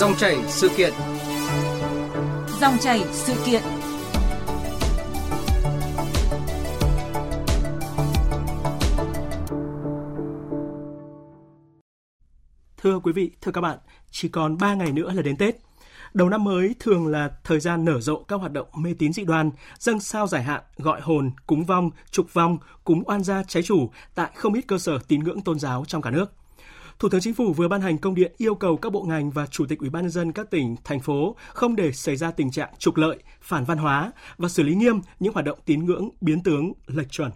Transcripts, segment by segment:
Dòng chảy sự kiện. Dòng chảy sự kiện. Thưa quý vị, thưa các bạn, chỉ còn 3 ngày nữa là đến Tết. Đầu năm mới thường là thời gian nở rộ các hoạt động mê tín dị đoan, dâng sao giải hạn, gọi hồn, cúng vong, trục vong, cúng oan gia trái chủ tại không ít cơ sở tín ngưỡng tôn giáo trong cả nước. Thủ tướng Chính phủ vừa ban hành công điện yêu cầu các bộ ngành và chủ tịch Ủy ban nhân dân các tỉnh, thành phố không để xảy ra tình trạng trục lợi, phản văn hóa và xử lý nghiêm những hoạt động tín ngưỡng biến tướng lệch chuẩn.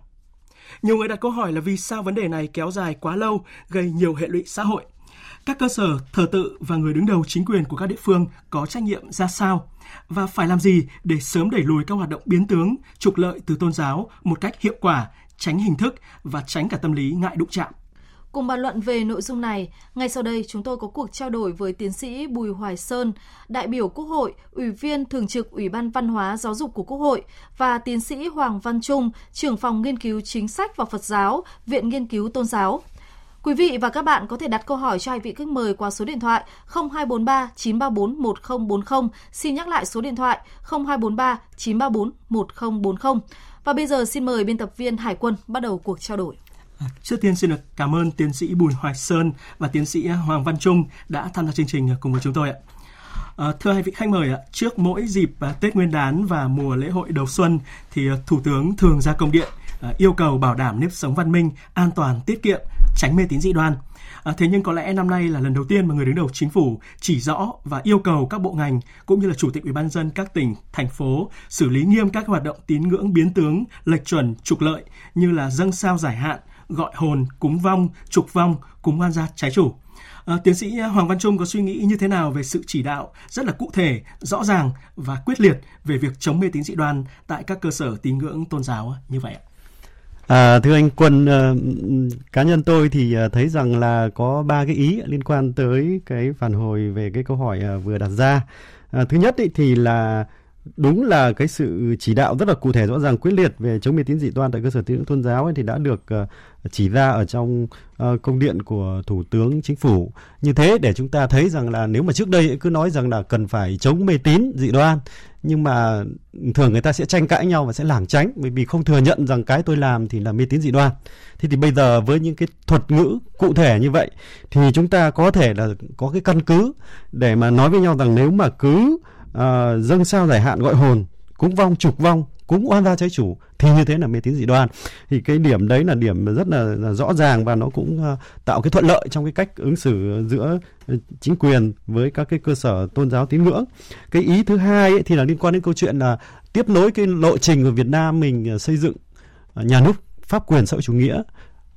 Nhiều người đặt câu hỏi là vì sao vấn đề này kéo dài quá lâu, gây nhiều hệ lụy xã hội. Các cơ sở thờ tự và người đứng đầu chính quyền của các địa phương có trách nhiệm ra sao và phải làm gì để sớm đẩy lùi các hoạt động biến tướng, trục lợi từ tôn giáo một cách hiệu quả, tránh hình thức và tránh cả tâm lý ngại đụng chạm. Cùng bàn luận về nội dung này, ngay sau đây chúng tôi có cuộc trao đổi với tiến sĩ Bùi Hoài Sơn, đại biểu Quốc hội, Ủy viên Thường trực Ủy ban Văn hóa Giáo dục của Quốc hội và tiến sĩ Hoàng Văn Trung, trưởng phòng nghiên cứu chính sách và Phật giáo, Viện Nghiên cứu Tôn giáo. Quý vị và các bạn có thể đặt câu hỏi cho hai vị khách mời qua số điện thoại 0243 934 1040. Xin nhắc lại số điện thoại 0243 934 1040. Và bây giờ xin mời biên tập viên Hải quân bắt đầu cuộc trao đổi. Trước tiên xin được cảm ơn tiến sĩ Bùi Hoài Sơn và tiến sĩ Hoàng Văn Trung đã tham gia chương trình cùng với chúng tôi ạ. À, thưa hai vị khách mời ạ, trước mỗi dịp à, Tết Nguyên đán và mùa lễ hội đầu xuân thì ờ, Thủ tướng thường ra công điện yêu cầu bảo đảm nếp sống văn minh, an toàn, tiết kiệm, tránh mê tín dị đoan. À, thế nhưng có lẽ năm nay là lần đầu tiên mà người đứng đầu chính phủ chỉ rõ và yêu cầu các bộ ngành cũng như là chủ tịch ủy ban dân các tỉnh, thành phố xử lý nghiêm các hoạt động tín ngưỡng biến tướng, lệch chuẩn, trục lợi như là dâng sao giải hạn, gọi hồn, cúng vong, trục vong, cúng oan gia trái chủ. À, tiến sĩ Hoàng Văn Trung có suy nghĩ như thế nào về sự chỉ đạo rất là cụ thể, rõ ràng và quyết liệt về việc chống mê tín dị đoan tại các cơ sở tín ngưỡng tôn giáo như vậy ạ? À, thưa anh Quân, à, cá nhân tôi thì à, thấy rằng là có ba cái ý liên quan tới cái phản hồi về cái câu hỏi à, vừa đặt ra. À, thứ nhất ý, thì là đúng là cái sự chỉ đạo rất là cụ thể, rõ ràng quyết liệt về chống mê tín dị đoan tại cơ sở tín ngưỡng tôn giáo ấy thì đã được ờ, chỉ ra ở trong ờ, công điện của thủ tướng chính phủ. Như thế để chúng ta thấy rằng là nếu mà trước đây cứ nói rằng là cần phải chống mê tín dị đoan, nhưng mà thường người ta sẽ tranh cãi nhau và sẽ lảng tránh bởi vì không thừa nhận rằng cái tôi làm thì là mê tín dị đoan. Thế thì bây giờ với những cái thuật ngữ cụ thể như vậy thì chúng ta có thể là có cái căn cứ để mà nói với nhau rằng nếu mà cứ Ờ, dâng sao giải hạn gọi hồn cúng vong trục vong cúng oan gia trái chủ thì như thế là mê tín dị đoan. Thì cái điểm đấy là điểm rất là, là rõ ràng và nó cũng uh, tạo cái thuận lợi trong cái cách ứng xử giữa chính quyền với các cái cơ sở tôn giáo tín ngưỡng. Cái ý thứ hai ấy, thì là liên quan đến câu chuyện là tiếp nối cái lộ trình của Việt Nam mình ờ, xây dựng nhà nước pháp quyền xã hội chủ nghĩa.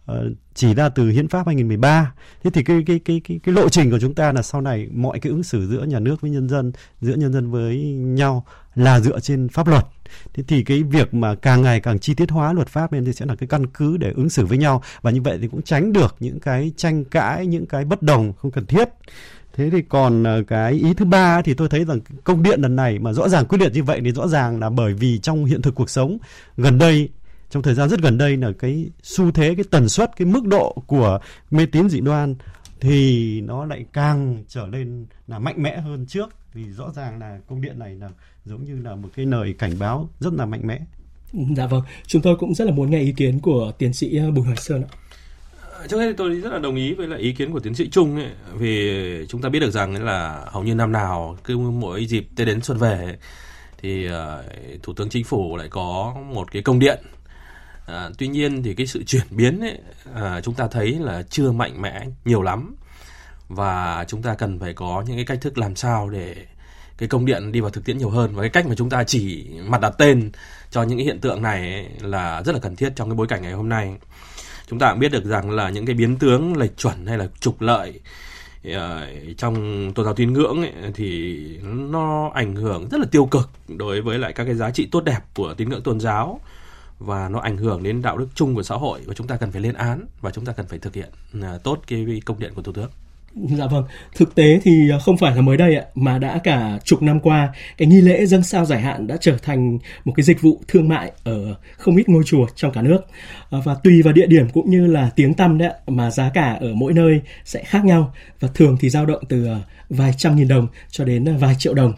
Ờ, chỉ ra từ hiến pháp 2013 thế thì cái cái cái cái cái lộ trình của chúng ta là sau này mọi cái ứng xử giữa nhà nước với nhân dân, giữa nhân dân với nhau là dựa trên pháp luật. Thế thì cái việc mà càng ngày càng chi tiết hóa luật pháp nên thì sẽ là cái căn cứ để ứng xử với nhau. Và như vậy thì cũng tránh được những cái tranh cãi, những cái bất đồng không cần thiết. Thế thì còn ờ, cái ý thứ ba thì tôi thấy rằng công điện lần này mà rõ ràng quyết liệt như vậy thì rõ ràng là bởi vì trong hiện thực cuộc sống, gần đây trong thời gian rất gần đây là cái xu thế cái tần suất cái mức độ của mê tín dị đoan thì nó lại càng trở nên là mạnh mẽ hơn trước vì rõ ràng là công điện này là giống như là một cái lời cảnh báo rất là mạnh mẽ. Dạ vâng, chúng tôi cũng rất là muốn nghe ý kiến của tiến sĩ Bùi Hoài Sơn ạ. Trước hết tôi rất là đồng ý với lại ý kiến của tiến sĩ Trung ấy, vì chúng ta biết được rằng là hầu như năm nào cứ mỗi dịp Tết đến xuân về thì uh, Thủ tướng Chính phủ lại có một cái công điện À, tuy nhiên thì cái sự chuyển biến ấy, à, chúng ta thấy là chưa mạnh mẽ nhiều lắm. Và chúng ta cần phải có những cái cách thức làm sao để cái công điện đi vào thực tiễn nhiều hơn. Và cái cách mà chúng ta chỉ mặt đặt tên cho những cái hiện tượng này ấy, là rất là cần thiết trong cái bối cảnh ngày hôm nay. Chúng ta cũng biết được rằng là những cái biến tướng lệch chuẩn hay là trục lợi à, trong tôn giáo tín ngưỡng ấy, thì nó ảnh hưởng rất là tiêu cực đối với lại các cái giá trị tốt đẹp của tín ngưỡng tôn giáo và nó ảnh hưởng đến đạo đức chung của xã hội và chúng ta cần phải lên án và chúng ta cần phải thực hiện à, tốt cái công điện của thủ tướng. Dạ vâng, thực tế thì không phải là mới đây ạ, mà đã cả chục năm qua, cái nghi lễ dâng sao giải hạn đã trở thành một cái dịch vụ thương mại ở không ít ngôi chùa trong cả nước. À, và tùy vào địa điểm cũng như là tiếng tăm đấy mà giá cả ở mỗi nơi sẽ khác nhau và thường thì dao động từ à, vài trăm nghìn đồng cho đến vài triệu đồng.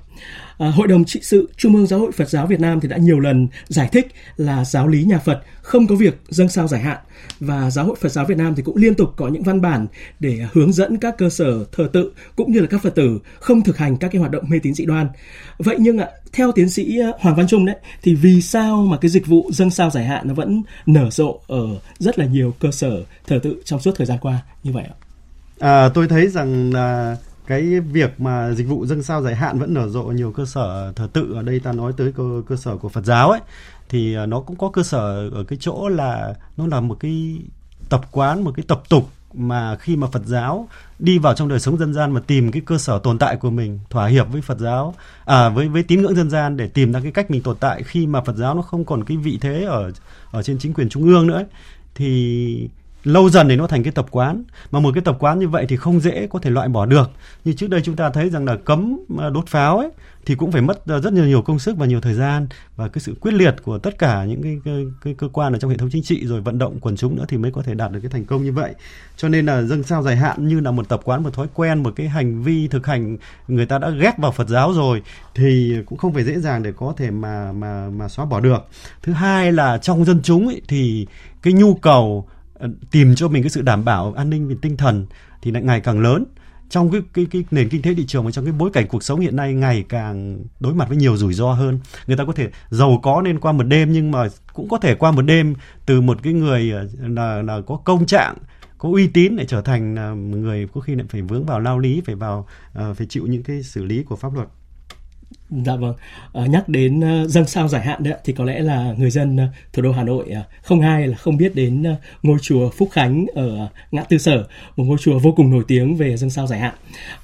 À, Hội đồng trị sự Trung ương Giáo hội Phật giáo Việt Nam thì đã nhiều lần giải thích là giáo lý nhà Phật không có việc dâng sao giải hạn và Giáo hội Phật giáo Việt Nam thì cũng liên tục có những văn bản để hướng dẫn các cơ sở thờ tự cũng như là các Phật tử không thực hành các cái hoạt động mê tín dị đoan. Vậy nhưng ạ, theo tiến sĩ ờ, Hoàng Văn Trung đấy thì vì sao mà cái dịch vụ dâng sao giải hạn nó vẫn nở rộ ở rất là nhiều cơ sở thờ tự trong suốt thời gian qua như vậy ạ? À, tôi thấy rằng là cái việc mà dịch vụ dâng sao giải hạn vẫn nở rộ nhiều cơ sở thờ tự ở đây ta nói tới cơ, cơ sở của Phật giáo ấy thì ờ, nó cũng có cơ sở ở cái chỗ là nó là một cái tập quán một cái tập tục mà khi mà Phật giáo đi vào trong đời sống dân gian mà tìm cái cơ sở tồn tại của mình thỏa hiệp với Phật giáo à với với tín ngưỡng dân gian để tìm ra cái cách mình tồn tại khi mà Phật giáo nó không còn cái vị thế ở ở trên chính quyền trung ương nữa ấy, thì lâu dần thì nó thành cái tập quán. Mà một cái tập quán như vậy thì không dễ có thể loại bỏ được. Như trước đây chúng ta thấy rằng là cấm ờ, đốt pháo ấy thì cũng phải mất ờ, rất nhiều nhiều công sức và nhiều thời gian. Và cái sự quyết liệt của tất cả những cái, cái, cái cơ quan ở trong hệ thống chính trị rồi vận động quần chúng nữa thì mới có thể đạt được cái thành công như vậy. Cho nên là dâng sao dài hạn như là một tập quán một thói quen một cái hành vi thực hành người ta đã ghép vào Phật giáo rồi thì cũng không phải dễ dàng để có thể mà mà mà xóa bỏ được. Thứ hai là trong dân chúng ấy, thì cái nhu cầu Ờ, tìm cho mình cái sự đảm bảo an ninh về tinh thần thì lại ngày càng lớn. Trong cái, cái cái nền kinh tế thị trường và trong cái bối cảnh cuộc sống hiện nay ngày càng đối mặt với nhiều rủi ro hơn. Người ta có thể giàu có nên qua một đêm nhưng mà cũng có thể qua một đêm từ một cái người ờ, là là có công trạng có uy tín để trở thành ờ, người có khi lại phải vướng vào lao lý phải vào phải chịu những cái xử lý của pháp luật. Dạ vâng, à, nhắc đến ờ, uh, dâng sao giải hạn đấy thì có lẽ là người dân uh, thủ đô Hà Nội uh, không ai là không biết đến uh, ngôi chùa Phúc Khánh ở ngã tư sở, một ngôi chùa vô cùng nổi tiếng về dâng sao giải hạn.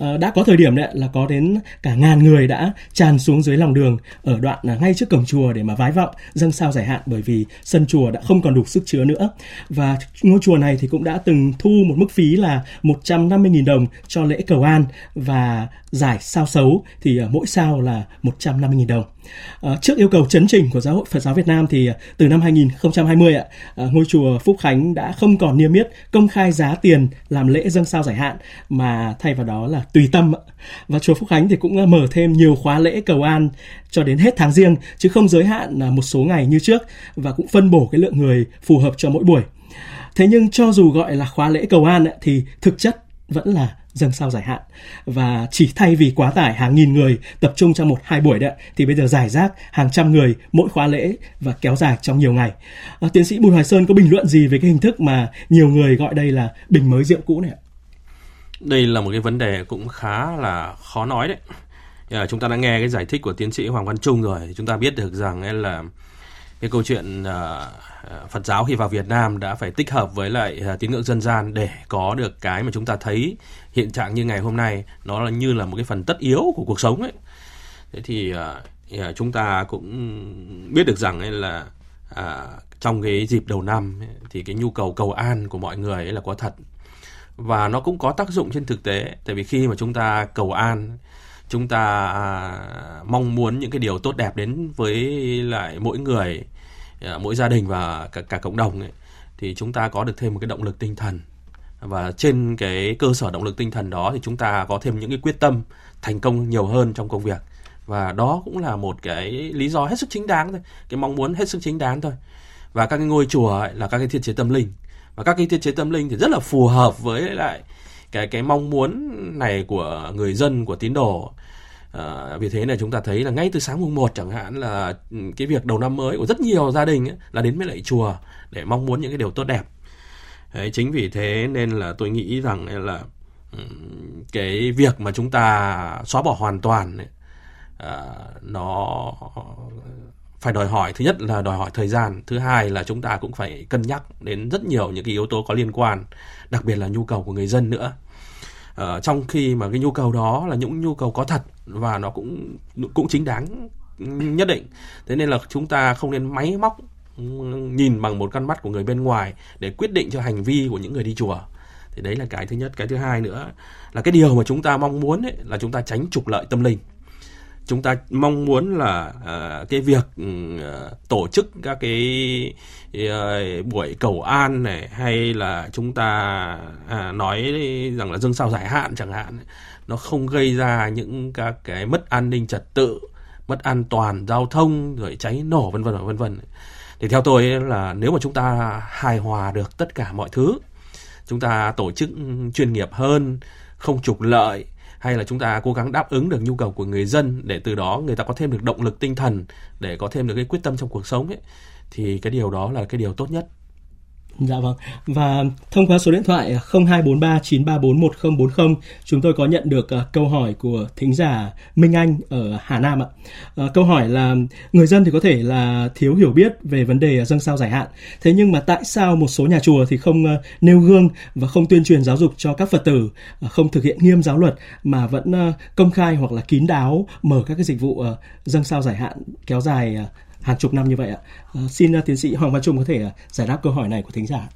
Uh, đã có thời điểm đấy là có đến cả ngàn người đã tràn xuống dưới lòng đường ở đoạn uh, ngay trước cổng chùa để mà vái vọng dâng sao giải hạn bởi vì sân chùa đã không còn đủ sức chứa nữa. Và ngôi chùa này thì cũng đã từng thu một mức phí là 150.000 đồng cho lễ cầu an và giải sao xấu thì uh, mỗi sao là 150.000 đồng. À, trước yêu cầu chấn chỉnh của Giáo hội Phật giáo Việt Nam thì ờ, từ năm 2020 ạ, à, ngôi chùa Phúc Khánh đã không còn niêm yết công khai giá tiền làm lễ dâng sao giải hạn mà thay vào đó là tùy tâm ạ. Và chùa Phúc Khánh thì cũng mở thêm nhiều khóa lễ cầu an cho đến hết tháng riêng chứ không giới hạn một số ngày như trước và cũng phân bổ cái lượng người phù hợp cho mỗi buổi. Thế nhưng cho dù gọi là khóa lễ cầu an thì thực chất vẫn là dâng sao giải hạn. Và chỉ thay vì quá tải hàng nghìn người tập trung trong một hai buổi đấy thì bây giờ giải rác hàng trăm người mỗi khóa lễ và kéo dài trong nhiều ngày. À, tiến sĩ bùi hoài sơn có bình luận gì về cái hình thức mà nhiều người gọi đây là bình mới rượu cũ này ạ? Đây là một cái vấn đề cũng khá là khó nói đấy. À, chúng ta đã nghe cái giải thích của tiến sĩ hoàng văn trung rồi. Chúng ta biết được rằng là cái câu chuyện uh, Ờ, Phật giáo khi vào Việt Nam đã phải tích hợp với lại ờ, tín ngưỡng dân gian để có được cái mà chúng ta thấy hiện trạng như ngày hôm nay. Nó là như là một cái phần tất yếu của cuộc sống ấy. Thế thì ờ, chúng ta cũng biết được rằng ấy là à, trong cái dịp đầu năm ấy, thì cái nhu cầu cầu an của mọi người ấy là có thật. Và nó cũng có tác dụng trên thực tế tại vì khi mà chúng ta cầu an chúng ta à, mong muốn những cái điều tốt đẹp đến với lại mỗi người Ờ, mỗi gia đình và cả, cả cộng đồng ấy, thì chúng ta có được thêm một cái động lực tinh thần. Và trên cái cơ sở động lực tinh thần đó thì chúng ta có thêm những cái quyết tâm thành công nhiều hơn trong công việc. Và đó cũng là một cái lý do hết sức chính đáng thôi cái mong muốn hết sức chính đáng thôi. Và các cái ngôi chùa ấy là các cái thiết chế tâm linh. Và các cái thiết chế tâm linh thì rất là phù hợp với lại cái cái mong muốn này của người dân của tín đồ. À, vì thế này chúng ta thấy là ngay từ sáng mùng 1 chẳng hạn là ừ, cái việc đầu năm mới của rất nhiều gia đình ấy, là đến với lại chùa để mong muốn những cái điều tốt đẹp. Đấy, chính vì thế nên là tôi nghĩ rằng là ừ, cái việc mà chúng ta xóa bỏ hoàn toàn ấy, à, nó phải đòi hỏi thứ nhất là đòi hỏi thời gian thứ hai là chúng ta cũng phải cân nhắc đến rất nhiều những cái yếu tố có liên quan đặc biệt là nhu cầu của người dân nữa à, trong khi mà cái nhu cầu đó là những nhu cầu có thật và nó cũng cũng chính đáng nhất định. Thế nên là chúng ta không nên máy móc nhìn bằng một con mắt của người bên ngoài để quyết định cho hành vi của những người đi chùa. Thì đấy là cái thứ nhất. Cái thứ hai nữa là cái điều mà chúng ta mong muốn ấy, là chúng ta tránh trục lợi tâm linh. Chúng ta mong muốn là uh, cái việc uh, tổ chức các cái uh, buổi cầu an này hay là chúng ta uh, nói rằng là dâng sao giải hạn chẳng hạn nó không gây ra những các cái mất an ninh trật tự, mất an toàn giao thông, rồi cháy nổ, vân vân vân vân. Thì theo tôi là nếu mà chúng ta hài hòa được tất cả mọi thứ, chúng ta tổ chức chuyên nghiệp hơn, không trục lợi, hay là chúng ta cố gắng đáp ứng được nhu cầu của người dân để từ đó người ta có thêm được động lực tinh thần để có thêm được cái quyết tâm trong cuộc sống ấy, thì cái điều đó là cái điều tốt nhất. Dạ vâng. Và thông qua số điện thoại 0243 934 1040 chúng tôi có nhận được ờ, câu hỏi của thính giả Minh Anh ở Hà Nam ạ. Ờ, câu hỏi là người dân thì có thể là thiếu hiểu biết về vấn đề dâng sao giải hạn. Thế nhưng mà tại sao một số nhà chùa thì không ờ, nêu gương và không tuyên truyền giáo dục cho các Phật tử, không thực hiện nghiêm giáo luật mà vẫn công khai hoặc là kín đáo mở các cái dịch vụ dâng sao giải hạn kéo dài hàng chục năm như vậy ạ. À, xin ờ, tiến sĩ Hoàng Văn Trung có thể ờ, giải đáp câu hỏi này của thính giả.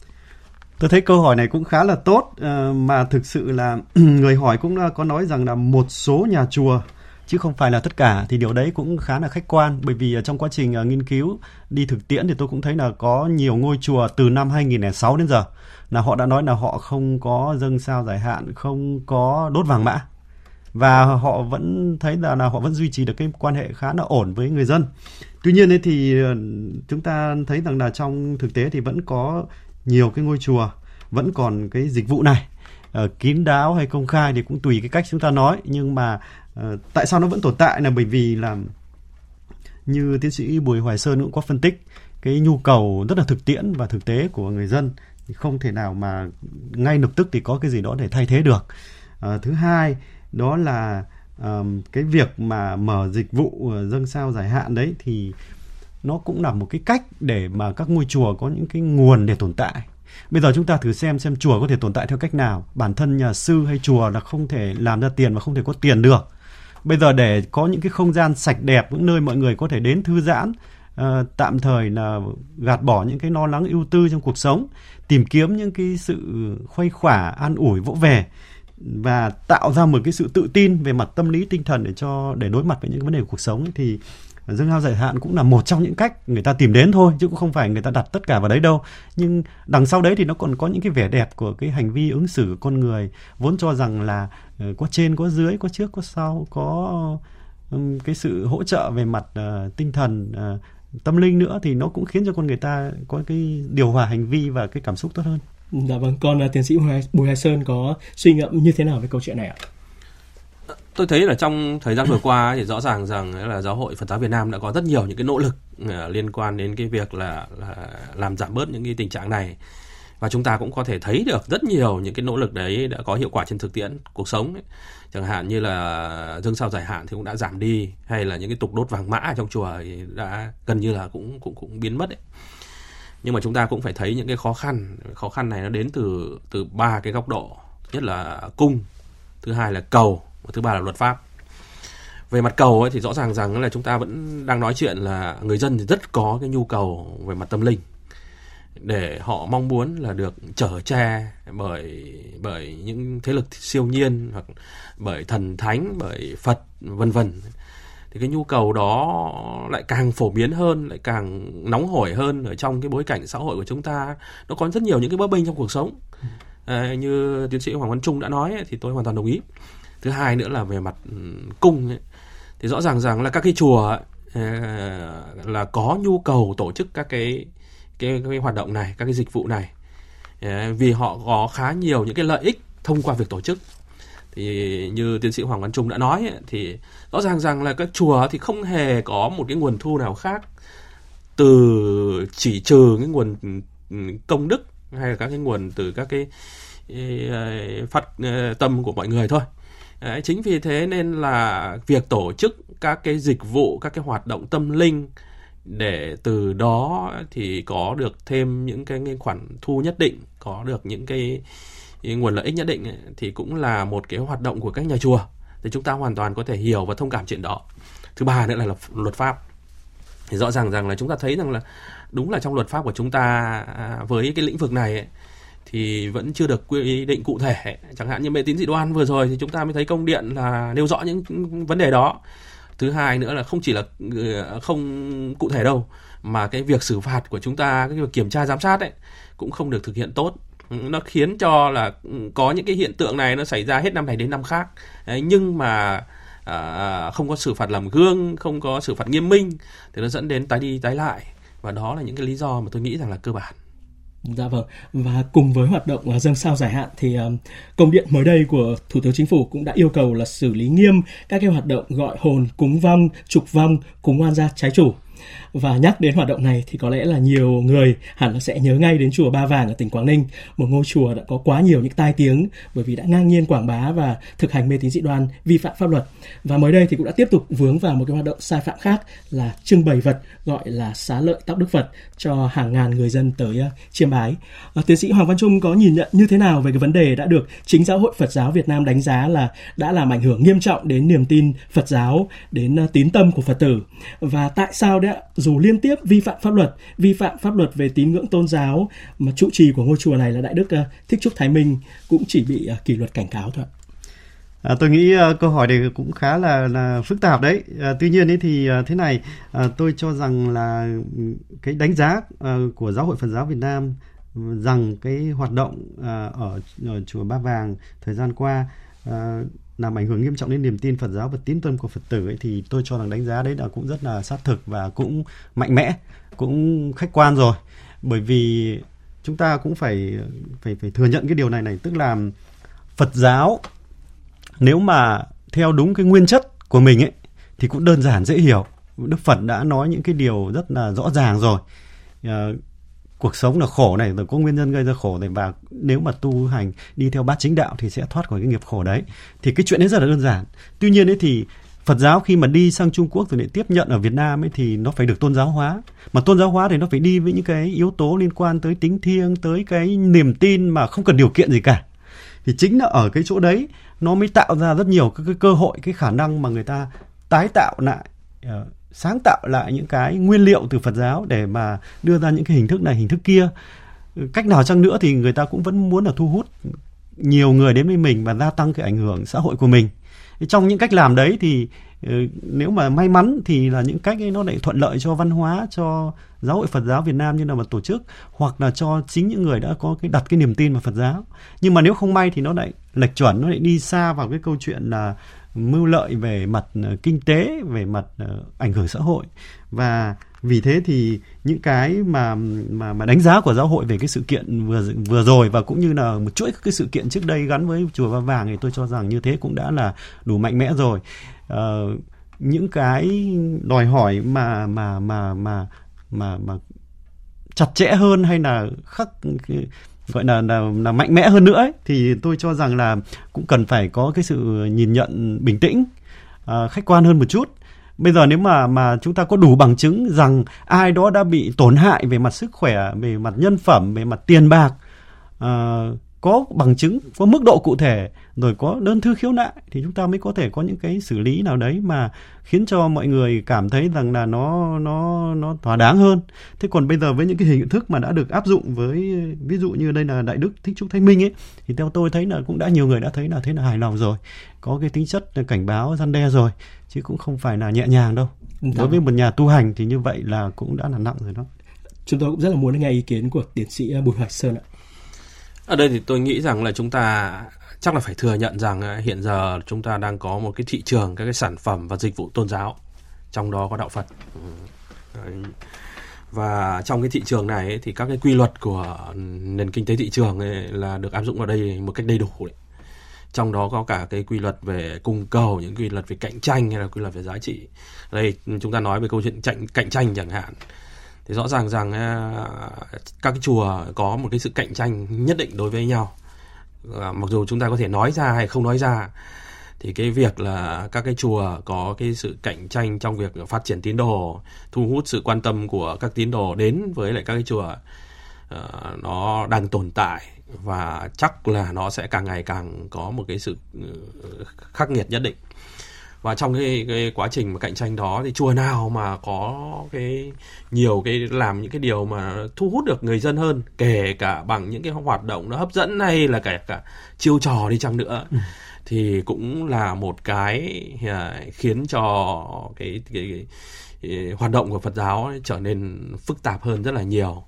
Tôi thấy câu hỏi này cũng khá là tốt mà thực sự là người hỏi cũng có nói rằng là một số nhà chùa chứ không phải là tất cả thì điều đấy cũng khá là khách quan bởi vì trong quá trình nghiên cứu đi thực tiễn thì tôi cũng thấy là có nhiều ngôi chùa từ năm 2006 đến giờ là họ đã nói là họ không có dâng sao giải hạn, không có đốt vàng mã và họ vẫn thấy là, là họ vẫn duy trì được cái quan hệ khá là ổn với người dân tuy nhiên ấy thì ờ, chúng ta thấy rằng là trong thực tế thì vẫn có nhiều cái ngôi chùa vẫn còn cái dịch vụ này uh, kín đáo hay công khai thì cũng tùy cái cách chúng ta nói. Nhưng mà uh, tại sao nó vẫn tồn tại là bởi vì là như tiến sĩ Bùi Hoài Sơn cũng có phân tích cái nhu cầu rất là thực tiễn và thực tế của người dân thì không thể nào mà ngay lập tức thì có cái gì đó để thay thế được. À, thứ hai đó là um, cái việc mà mở dịch vụ ờ, dâng sao giải hạn đấy thì nó cũng là một cái cách để mà các ngôi chùa có những cái nguồn để tồn tại. Bây giờ chúng ta thử xem xem chùa có thể tồn tại theo cách nào. Bản thân nhà sư hay chùa là không thể làm ra tiền và không thể có tiền được. Bây giờ để có những cái không gian sạch đẹp những nơi mọi người có thể đến thư giãn uh, tạm thời là gạt bỏ những cái lo lắng ưu tư trong cuộc sống tìm kiếm những cái sự khuây khỏa an ủi vỗ về và tạo ra một cái sự tự tin về mặt tâm lý tinh thần để cho để đối mặt với những vấn đề của cuộc sống ấy, thì dâng hao giải hạn cũng là một trong những cách người ta tìm đến thôi chứ cũng không phải người ta đặt tất cả vào đấy đâu. Nhưng đằng sau đấy thì nó còn có những cái vẻ đẹp của cái hành vi ứng xử của con người vốn cho rằng là ờ, có trên có dưới có trước có sau có cái sự hỗ trợ về mặt uh, tinh thần uh, tâm linh nữa thì nó cũng khiến cho con người ta có cái điều hòa hành vi và cái cảm xúc tốt hơn. Dạ vâng, còn uh, à, tiến sĩ Bùi Hải Sơn có suy ngẫm như thế nào về câu chuyện này ạ? Ờ, tôi thấy là trong thời gian vừa qua thì rõ ràng rằng là giáo hội Phật giáo Việt Nam đã có rất nhiều những cái nỗ lực uh, liên quan đến cái việc là, là làm giảm bớt những cái tình trạng này và chúng ta cũng có thể thấy được rất nhiều những cái nỗ lực đấy đã có hiệu quả trên thực tiễn cuộc sống ấy. chẳng hạn như là dương sao giải hạn thì cũng đã giảm đi hay là những cái tục đốt vàng mã trong chùa thì đã gần như là cũng cũng cũng biến mất ấy nhưng mà chúng ta cũng phải thấy những cái khó khăn khó khăn này nó đến từ từ ba cái góc độ. Nhất là cung, thứ hai là cầu, và thứ ba là luật pháp. Về mặt cầu ấy thì rõ ràng rằng là chúng ta vẫn đang nói chuyện là người dân thì rất có cái nhu cầu về mặt tâm linh. Để họ mong muốn là được trở che bởi bởi những thế lực siêu nhiên hoặc bởi thần thánh, bởi Phật, vân vân thì cái nhu cầu đó lại càng phổ biến hơn lại càng nóng hổi hơn ở trong cái bối cảnh xã hội của chúng ta. Nó có rất nhiều những cái bấp bênh trong cuộc sống. À, như tiến sĩ hoàng văn trung đã nói ấy, thì tôi hoàn toàn đồng ý. Thứ hai nữa là về mặt ừ, cung ấy, thì rõ ràng rằng là các cái chùa ấy, à, là có nhu cầu tổ chức các cái cái, cái hoạt động này các cái dịch vụ này. À, vì họ có khá nhiều những cái lợi ích thông qua việc tổ chức thì như tiến sĩ Hoàng Văn Trung đã nói ấy, thì rõ ràng rằng là các chùa thì không hề có một cái nguồn thu nào khác từ chỉ trừ cái nguồn ừ, công đức hay là các cái nguồn từ các cái ừ, phát ừ, tâm của mọi người thôi. Đấy, chính vì thế nên là việc tổ chức các cái dịch vụ các cái hoạt động tâm linh để từ đó thì có được thêm những cái, cái khoản thu nhất định có được những cái nguồn lợi ích nhất định ấy, thì cũng là một cái hoạt động của các nhà chùa thì chúng ta hoàn toàn có thể hiểu và thông cảm chuyện đó. Thứ ba nữa là luật pháp. Thì rõ ràng rằng là chúng ta thấy rằng là đúng là trong luật pháp của chúng ta à, với cái lĩnh vực này ấy, thì vẫn chưa được quy định cụ thể chẳng hạn như mê tín dị đoan vừa rồi thì chúng ta mới thấy công điện là nêu rõ những vấn đề đó. Thứ hai nữa là không chỉ là ừ, không cụ thể đâu mà cái việc xử phạt của chúng ta cái việc kiểm tra giám sát ấy cũng không được thực hiện tốt nó khiến cho là ừ, có những cái hiện tượng này nó xảy ra hết năm này đến năm khác Đấy, nhưng mà à, không có xử phạt làm gương không có xử phạt nghiêm minh thì nó dẫn đến tái đi tái lại và đó là những cái lý do mà tôi nghĩ rằng là cơ bản Dạ vâng. Và cùng với hoạt động à, uh, dâng sao giải hạn thì à, công điện mới đây của Thủ tướng Chính phủ cũng đã yêu cầu là xử lý nghiêm các cái hoạt động gọi hồn, cúng vong, trục vong, cúng oan gia trái chủ. Và nhắc đến hoạt động này thì có lẽ là nhiều người hẳn là sẽ nhớ ngay đến chùa Ba Vàng ở tỉnh Quảng Ninh, một ngôi chùa đã có quá nhiều những tai tiếng bởi vì đã ngang nhiên quảng bá và thực hành mê tín dị đoan vi phạm pháp luật. Và mới đây thì cũng đã tiếp tục vướng vào một cái hoạt động sai phạm khác là trưng bày vật gọi là xá lợi tóc đức Phật cho hàng ngàn người dân tới ờ, chiêm bái. À, tiến sĩ Hoàng Văn Trung có nhìn nhận như thế nào về cái vấn đề đã được chính giáo hội Phật giáo Việt Nam đánh giá là đã làm ảnh hưởng nghiêm trọng đến niềm tin Phật giáo, đến ờ, tín tâm của Phật tử và tại sao đấy dù liên tiếp vi phạm pháp luật, vi phạm pháp luật về tín ngưỡng tôn giáo mà trụ trì của ngôi chùa này là Đại Đức ờ, Thích Trúc Thái Minh cũng chỉ bị ờ, kỷ luật cảnh cáo thôi. À, tôi nghĩ uh, câu hỏi này cũng khá là là phức tạp đấy. À, tuy nhiên ấy thì uh, thế này, uh, tôi cho rằng là cái đánh giá uh, của Giáo hội Phật giáo Việt Nam rằng cái hoạt động uh, ở, ở chùa Ba Vàng thời gian qua uh, làm ảnh hưởng nghiêm trọng đến niềm tin Phật giáo và tín tâm của Phật tử ấy, thì tôi cho rằng đánh giá đấy là cũng rất là sát thực và cũng mạnh mẽ, cũng khách quan rồi. Bởi vì chúng ta cũng phải phải phải thừa nhận cái điều này này, tức là Phật giáo nếu mà theo đúng cái nguyên chất của mình ấy thì cũng đơn giản dễ hiểu. Đức Phật đã nói những cái điều rất là rõ ràng rồi. Ờ, Cuộc sống là khổ này rồi có nguyên nhân gây ra khổ này và nếu mà tu hành đi theo bát chính đạo thì sẽ thoát khỏi cái nghiệp khổ đấy. Thì cái chuyện đấy rất là đơn giản. Tuy nhiên ấy thì Phật giáo khi mà đi sang Trung Quốc rồi lại tiếp nhận ở Việt Nam ấy thì nó phải được tôn giáo hóa. Mà tôn giáo hóa thì nó phải đi với những cái yếu tố liên quan tới tính thiêng tới cái niềm tin mà không cần điều kiện gì cả. Thì chính là ở cái chỗ đấy nó mới tạo ra rất nhiều cái, cái cơ hội cái khả năng mà người ta tái tạo lại ờ, sáng tạo lại những cái nguyên liệu từ Phật giáo để mà đưa ra những cái hình thức này, hình thức kia. Cách nào chăng nữa thì người ta cũng vẫn muốn là thu hút nhiều người đến với mình và gia tăng cái ảnh hưởng xã hội của mình. Trong những cách làm đấy thì ờ, nếu mà may mắn thì là những cách ấy nó lại thuận lợi cho văn hóa, cho giáo hội Phật giáo Việt Nam như là một tổ chức, hoặc là cho chính những người đã có cái, đặt cái niềm tin vào Phật giáo. Nhưng mà nếu không may thì nó lại lệch chuẩn, nó lại đi xa vào cái câu chuyện là mưu lợi về mặt ờ, kinh tế về mặt ờ, ảnh hưởng xã hội. Và vì thế thì những cái mà mà mà đánh giá của giáo hội về cái sự kiện vừa vừa rồi và cũng như là một chuỗi cái sự kiện trước đây gắn với chùa Ba Vàng thì tôi cho rằng như thế cũng đã là đủ mạnh mẽ rồi. Ờ, những cái đòi hỏi mà mà mà mà mà mà chặt chẽ hơn hay là khắc gọi là, là là mạnh mẽ hơn nữa ấy, thì tôi cho rằng là cũng cần phải có cái sự nhìn nhận bình tĩnh à, khách quan hơn một chút. Bây giờ nếu mà mà chúng ta có đủ bằng chứng rằng ai đó đã bị tổn hại về mặt sức khỏe về mặt nhân phẩm về mặt tiền bạc à, có bằng chứng có mức độ cụ thể rồi có đơn thư khiếu nại thì chúng ta mới có thể có những cái xử lý nào đấy mà khiến cho mọi người cảm thấy rằng là nó nó nó thỏa đáng hơn. Thế còn bây giờ với những cái hình thức mà đã được áp dụng với ví dụ như đây là đại đức thích trúc thanh minh ấy thì theo tôi thấy là cũng đã nhiều người đã thấy là thế là hài lòng rồi. Có cái tính chất cảnh báo gian đe rồi chứ cũng không phải là nhẹ nhàng đâu. Đúng. đối với một nhà tu hành thì như vậy là cũng đã là nặng rồi đó. Chúng tôi cũng rất là muốn nghe ý kiến của tiến sĩ Bùi Hoài Sơn ạ. Ở đây thì tôi nghĩ rằng là chúng ta chắc là phải thừa nhận rằng ờ, hiện giờ chúng ta đang có một cái thị trường các cái sản phẩm và dịch vụ tôn giáo. Trong đó có đạo Phật. Ừ. Và trong cái thị trường này ấy, thì các cái quy luật của nền kinh tế thị trường ấy là được áp dụng vào đây một cách đầy đủ đấy. trong đó có cả cái quy luật về cung cầu những quy luật về cạnh tranh hay là quy luật về giá trị. Đây chúng ta nói về câu chuyện cạnh cạnh tranh chẳng hạn. Thì rõ ràng rằng ờ, các cái chùa có một cái sự cạnh tranh nhất định đối với nhau à, mặc dù chúng ta có thể nói ra hay không nói ra thì cái việc là các cái chùa có cái sự cạnh tranh trong việc phát triển tín đồ thu hút sự quan tâm của các tín đồ đến với lại các cái chùa uh, nó đang tồn tại và chắc là nó sẽ càng ngày càng có một cái sự ừ, khắc nghiệt nhất định và trong cái, cái quá trình mà cạnh tranh đó thì chùa nào mà có cái nhiều cái làm những cái điều mà thu hút được người dân hơn kể cả bằng những cái hoạt động nó hấp dẫn hay là kể cả chiêu trò đi chăng nữa ừ. thì cũng là một cái à, khiến cho cái, cái, cái, cái hoạt động của Phật giáo ấy trở nên phức tạp hơn rất là nhiều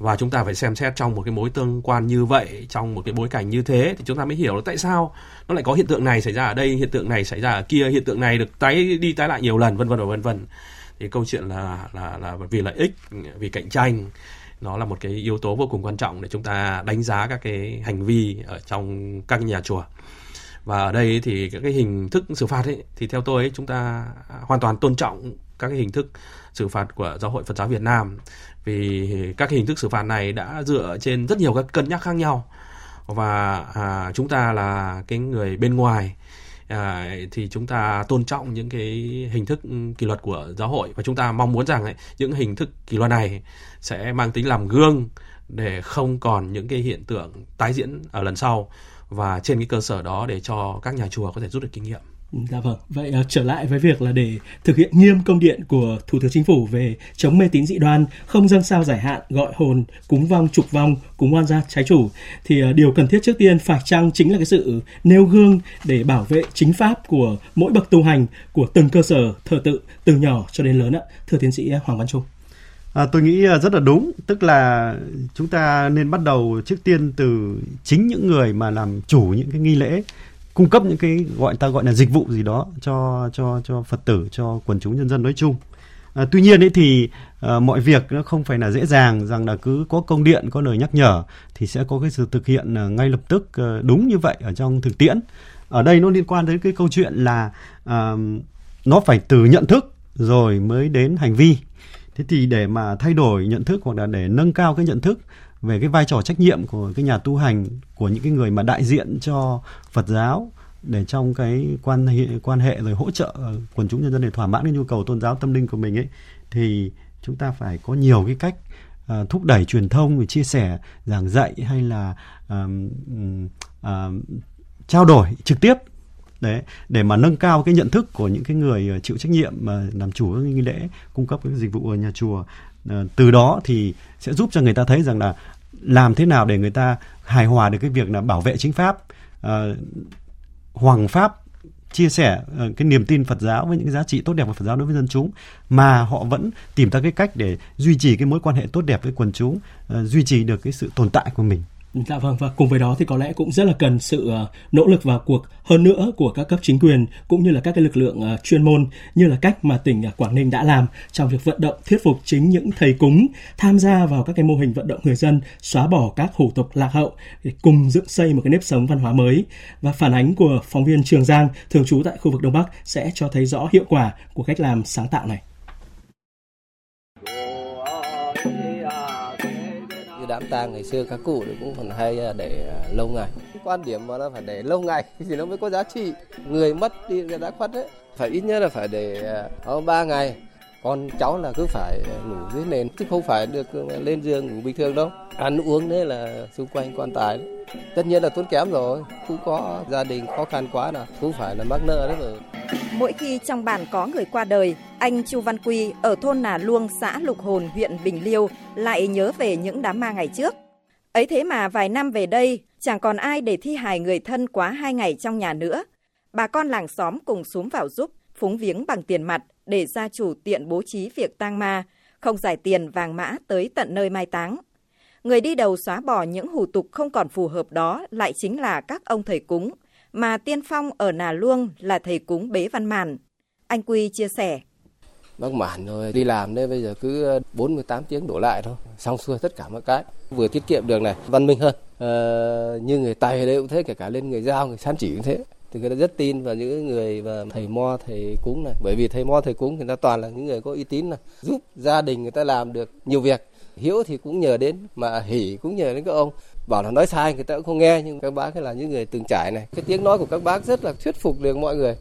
và chúng ta phải xem xét trong một cái mối tương quan như vậy trong một cái bối cảnh như thế thì chúng ta mới hiểu là tại sao nó lại có hiện tượng này xảy ra ở đây hiện tượng này xảy ra ở kia hiện tượng này được tái đi tái lại nhiều lần vân vân và vân vân. Thì câu chuyện là là là vì lợi ích vì cạnh tranh nó là một cái yếu tố vô cùng quan trọng để chúng ta đánh giá các cái hành vi ở trong các nhà chùa. Và ở đây thì các cái hình thức xử phạt ấy thì theo tôi ấy, chúng ta hoàn toàn tôn trọng các cái hình thức xử phạt của giáo hội Phật giáo Việt Nam. Vì các hình thức xử phạt này đã dựa trên rất nhiều các cân nhắc khác nhau. Và à, chúng ta là cái người bên ngoài à, thì chúng ta tôn trọng những cái hình thức kỷ luật của giáo hội. Và chúng ta mong muốn rằng ấy, những hình thức kỷ luật này sẽ mang tính làm gương để không còn những cái hiện tượng tái diễn ở lần sau. Và trên cái cơ sở đó để cho các nhà chùa có thể rút được kinh nghiệm. Dạ vâng. Vậy uh, trở lại với việc là để thực hiện nghiêm công điện của Thủ tướng Chính phủ về chống mê tín dị đoan, không dân sao giải hạn, gọi hồn, cúng vong, trục vong, cúng oan gia trái chủ thì uh, điều cần thiết trước tiên phải chăng chính là cái sự nêu gương để bảo vệ chính pháp của mỗi bậc tu hành của từng cơ sở thờ tự từ nhỏ cho đến lớn ạ. Thưa tiến sĩ Hoàng Văn Trung. À, tôi nghĩ ờ, rất là đúng, tức là chúng ta nên bắt đầu trước tiên từ chính những người mà làm chủ những cái nghi lễ cung cấp những cái gọi ta gọi là dịch vụ gì đó cho cho cho Phật tử cho quần chúng nhân dân nói chung. À, tuy nhiên ấy thì à, mọi việc nó không phải là dễ dàng rằng là cứ có công điện có lời nhắc nhở thì sẽ có cái sự thực hiện à, ngay lập tức à, đúng như vậy ở trong thực tiễn. Ở đây nó liên quan đến cái câu chuyện là à, nó phải từ nhận thức rồi mới đến hành vi. Thế thì để mà thay đổi nhận thức hoặc là để nâng cao cái nhận thức về cái vai trò trách nhiệm của cái nhà tu hành của những cái người mà đại diện cho Phật giáo để trong cái quan hệ quan hệ rồi hỗ trợ quần chúng nhân dân để thỏa mãn cái nhu cầu tôn giáo tâm linh của mình ấy thì chúng ta phải có nhiều cái cách uh, thúc đẩy truyền thông và chia sẻ giảng dạy hay là uh, uh, trao đổi trực tiếp đấy để mà nâng cao cái nhận thức của những cái người ờ, chịu trách nhiệm mà làm chủ các nghi lễ cung cấp các dịch vụ ở nhà chùa ờ, từ đó thì sẽ giúp cho người ta thấy rằng là làm thế nào để người ta hài hòa được cái việc là bảo vệ chính pháp uh, hoàng pháp chia sẻ cái niềm tin Phật giáo với những cái giá trị tốt đẹp của Phật giáo đối với dân chúng mà họ vẫn tìm ra cái cách để duy trì cái mối quan hệ tốt đẹp với quần chúng duy trì được cái sự tồn tại của mình. Dạ vâng và cùng với đó thì có lẽ cũng rất là cần sự ờ, nỗ lực vào cuộc, hơn nữa của các cấp chính quyền cũng như là các cái lực lượng ờ, chuyên môn như là cách mà tỉnh ờ, Quảng Ninh đã làm trong việc vận động, thuyết phục chính những thầy cúng tham gia vào các cái mô hình vận động người dân xóa bỏ các hủ tục lạc hậu để cùng dựng xây một cái nếp sống văn hóa mới và phản ánh của phóng viên Trường Giang, thường trú tại khu vực Đông Bắc sẽ cho thấy rõ hiệu quả của cách làm sáng tạo này. Đám tang ngày xưa các cụ cũng còn hay à, để à, lâu ngày. Quan điểm mà nó phải để lâu ngày thì nó mới có giá trị. Người mất đi người đã khuất đấy. Phải ít nhất là phải để à, ở ba ngày. Con cháu là cứ phải ngủ dưới nền, chứ không phải được lên giường ngủ bình thường đâu. Ăn uống đấy là xung quanh quan tài đấy tất nhiên là tốn kém rồi cũng có gia đình khó khăn quá nào cũng phải là mắc nợ đấy rồi mỗi khi trong bản có người qua đời anh Chu Văn Quy ở thôn Nà Luông, xã Lục Hồn, huyện Bình Liêu lại nhớ về những đám ma ngày trước. Ấy thế mà vài năm về đây, chẳng còn ai để thi hài người thân quá hai ngày trong nhà nữa. Bà con làng xóm cùng xuống vào giúp, phúng viếng bằng tiền mặt để gia chủ tiện bố trí việc tang ma, không giải tiền vàng mã tới tận nơi mai táng. Người đi đầu xóa bỏ những hủ tục không còn phù hợp đó lại chính là các ông thầy cúng, mà tiên phong ở Nà Luông là thầy cúng Bế Văn Màn. Anh Quy chia sẻ. Bác Màn rồi đi làm đây bây giờ cứ ờ, 48 tiếng đổ lại thôi, xong xuôi tất cả mọi cái. Vừa tiết kiệm được này, văn minh hơn. Ờ, như người Tày đây cũng thế, kể cả lên người Giao, người Sán Chỉ cũng thế thì người ta rất tin vào những người và thầy mo thầy cúng này bởi vì thầy mo thầy cúng người ta toàn là những người có uy tín này giúp gia đình người ta làm được nhiều việc hiếu thì cũng nhờ đến mà hỉ cũng nhờ đến các ông. Bảo là nói sai người ta cũng không nghe nhưng các bác là những người từng trải này. Cái tiếng nói của các bác rất là thuyết phục được mọi người.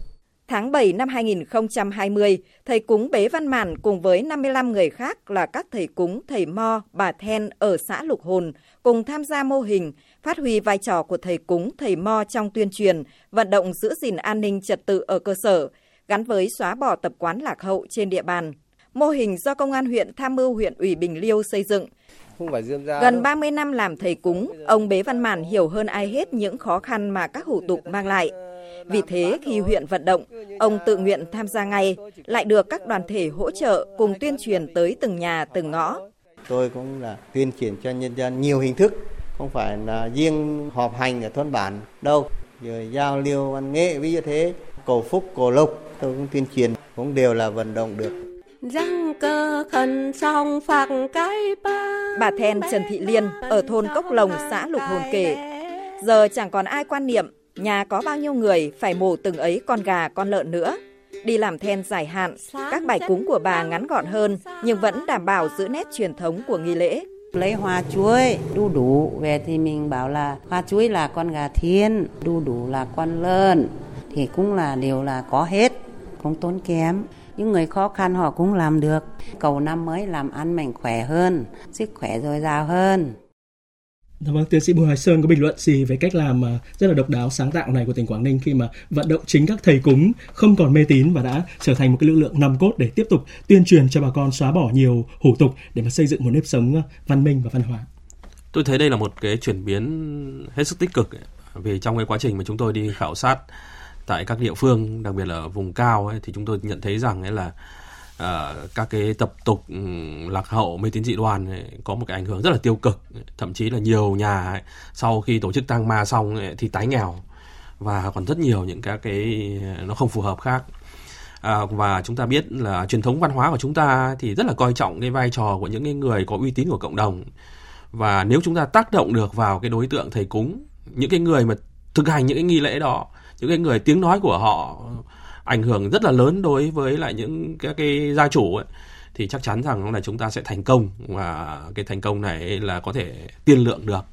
Tháng 7 năm 2020, thầy cúng Bế Văn Màn cùng với 55 người khác là các thầy cúng, thầy Mo, bà Then ở xã Lục Hồn cùng tham gia mô hình phát huy vai trò của thầy cúng, thầy Mo trong tuyên truyền, vận động giữ gìn an ninh trật tự ở cơ sở, gắn với xóa bỏ tập quán lạc hậu trên địa bàn. Mô hình do Công an huyện tham mưu huyện ủy Bình Liêu xây dựng. Không phải dương ra Gần đâu. 30 năm làm thầy cúng, ông Bế Văn Màn hiểu hơn ai hết những khó khăn mà các hủ tục mang lại. Vì thế khi huyện vận động, ông tự nguyện tham gia ngay, lại được các đoàn thể hỗ trợ cùng tuyên truyền tới từng nhà, từng ngõ. Tôi cũng là tuyên truyền cho nhân dân nhiều hình thức, không phải là riêng họp hành ở thôn bản đâu. Rồi giao lưu văn nghệ ví dụ thế, cầu phúc, cầu lộc, tôi cũng tuyên truyền, cũng đều là vận động được. Răng cơ khẩn song phạc cái ba Bà Then Trần Thị Liên ở thôn Cốc Lồng, xã Lục Hồn kể, giờ chẳng còn ai quan niệm nhà có bao nhiêu người phải mổ từng ấy con gà, con lợn nữa. Đi làm then dài hạn, các bài cúng của bà ngắn gọn hơn nhưng vẫn đảm bảo giữ nét truyền thống của nghi lễ. lấy hoa chuối đu đủ về thì mình bảo là hoa chuối là con gà thiên đu đủ là con lợn thì cũng là đều là có hết không tốn kém những người khó khăn họ cũng làm được cầu năm mới làm ăn mạnh khỏe hơn sức khỏe dồi dào hơn Dạ vâng, tiến sĩ Bùi Hoài Sơn có bình luận gì về cách làm à, rất là độc đáo sáng tạo này của tỉnh Quảng Ninh khi mà vận động chính các thầy cúng không còn mê tín và đã trở thành một cái lực lượng nòng cốt để tiếp tục tuyên truyền cho bà con xóa bỏ nhiều hủ tục để mà xây dựng một nếp sống à, văn minh và văn hóa. Tôi thấy đây là một cái chuyển biến hết sức tích cực ấy. vì trong cái quá trình mà chúng tôi đi khảo sát tại các địa phương, đặc biệt là ở vùng cao ấy, thì chúng tôi nhận thấy rằng ấy là uh, các cái tập tục ừ, lạc hậu mê tín dị đoan ấy, có một cái ảnh hưởng rất là tiêu cực, thậm chí là nhiều nhà ấy, sau khi tổ chức tang ma xong ấy, thì tái nghèo. Và còn rất nhiều những các cái nó không phù hợp khác. À, và chúng ta biết là truyền thống văn hóa của chúng ta thì rất là coi trọng cái vai trò của những cái người có uy tín của cộng đồng. Và nếu chúng ta tác động được vào cái đối tượng thầy cúng những cái người mà thực hành những cái nghi lễ đó những cái người tiếng nói của họ ảnh hưởng rất là lớn đối với lại những các cái gia chủ ấy, thì chắc chắn rằng là chúng ta sẽ thành công và cái thành công này là có thể tiên lượng được.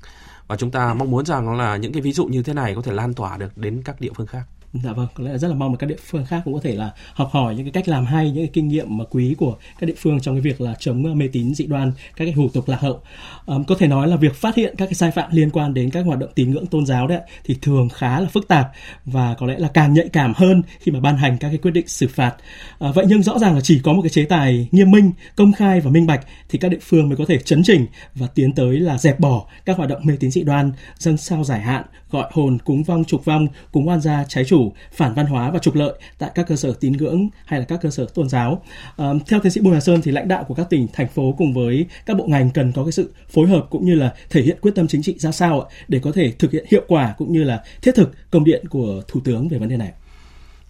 Và chúng ta mong muốn rằng là những cái ví dụ như thế này có thể lan tỏa được đến các địa phương khác. Dạ vâng, có lẽ là rất là mong là các địa phương khác cũng có thể là học hỏi những cái cách làm hay, những cái kinh nghiệm mà quý của các địa phương trong cái việc là chống mê tín dị đoan, các cái hủ tục lạc hậu. Ờm, có thể nói là việc phát hiện các cái sai phạm liên quan đến các hoạt động tín ngưỡng tôn giáo đấy thì thường khá là phức tạp và có lẽ là càng nhạy cảm hơn khi mà ban hành các cái quyết định xử phạt. À, vậy nhưng rõ ràng là chỉ có một cái chế tài nghiêm minh, công khai và minh bạch thì các địa phương mới có thể chấn chỉnh và tiến tới là dẹp bỏ các hoạt động mê tín dị đoan, dâng sao giải hạn, gọi hồn, cúng vong, trục vong, cúng oan gia, trái chủ, phản văn hóa và trục lợi tại các cơ sở tín ngưỡng hay là các cơ sở tôn giáo. À, theo tiến sĩ Bùi Hà Sơn thì lãnh đạo của các tỉnh, thành phố cùng với các bộ ngành cần có cái sự phối hợp cũng như là thể hiện quyết tâm chính trị ra sao ạ, để có thể thực hiện hiệu quả cũng như là thiết thực công điện của Thủ tướng về vấn đề này.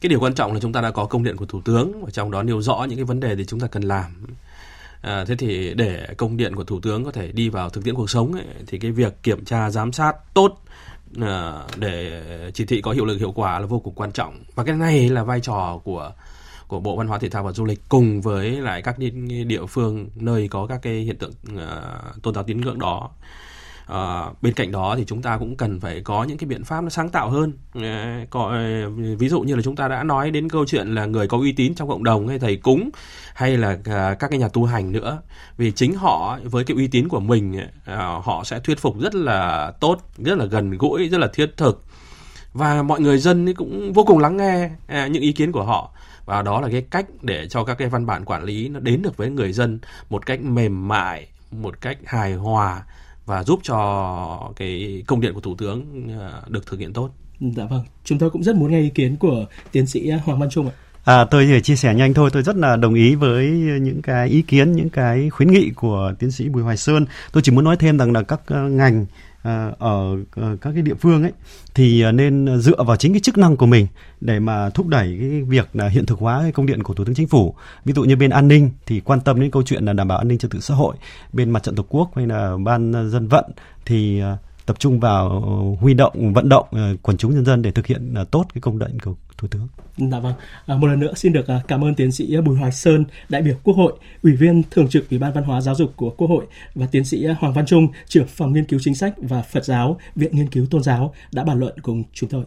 cái điều quan trọng là chúng ta đã có công điện của thủ tướng và trong đó nêu rõ những cái vấn đề thì chúng ta cần làm à, thế thì để công điện của thủ tướng có thể đi vào thực tiễn cuộc sống ấy, thì cái việc kiểm tra giám sát tốt Ờ, để chỉ thị có hiệu lực hiệu quả là vô cùng quan trọng. Và cái này là vai trò của của Bộ Văn hóa Thể thao và Du lịch cùng với lại các địa- phương nơi có các cái hiện tượng uh, tôn giáo tín ngưỡng đó à, bên cạnh đó thì chúng ta cũng cần phải có những cái biện pháp nó sáng tạo hơn. À, có, ờ, ví dụ như là chúng ta đã nói đến câu chuyện là người có uy tín trong cộng đồng hay thầy cúng hay là à, các cái nhà tu hành nữa. Vì chính họ với cái uy tín của mình à, họ sẽ thuyết phục rất là tốt rất là gần gũi rất là thiết thực. Và mọi người dân cũng vô cùng lắng nghe à, những ý kiến của họ. Và đó là cái cách để cho các cái văn bản quản lý nó đến được với người dân một cách mềm mại một cách hài hòa và giúp cho cái công điện của thủ tướng à, được thực hiện tốt Dạ vâng, chúng tôi cũng rất muốn nghe ý kiến của tiến sĩ Hoàng Văn Trung ạ. À, tôi chỉ chia sẻ nhanh thôi, tôi rất là đồng ý với những cái ý kiến, những cái khuyến nghị của tiến sĩ Bùi Hoài Sơn. Tôi chỉ muốn nói thêm rằng là các ờ, ngành À, ở ờ, các cái địa phương ấy thì ờ, nên dựa vào chính cái chức năng của mình để mà thúc đẩy cái việc là hiện thực hóa cái công điện của Thủ tướng Chính phủ. Ví dụ như bên an ninh thì quan tâm đến câu chuyện là đảm bảo an ninh trật tự xã hội, bên mặt trận tổ quốc hay là ban dân vận thì ờ, tập trung vào huy động vận động ờ, quần chúng nhân dân để thực hiện ờ, tốt cái công lệnh của Thủ tướng. Dạ vâng, à, một lần nữa xin được ờ, cảm ơn tiến sĩ Bùi Hoài Sơn, đại biểu Quốc hội, Ủy viên Thường trực Ủy ban Văn hóa Giáo dục của Quốc hội và tiến sĩ Hoàng Văn Trung, trưởng phòng nghiên cứu chính sách và Phật giáo, Viện Nghiên cứu Tôn giáo đã bàn luận cùng chúng tôi.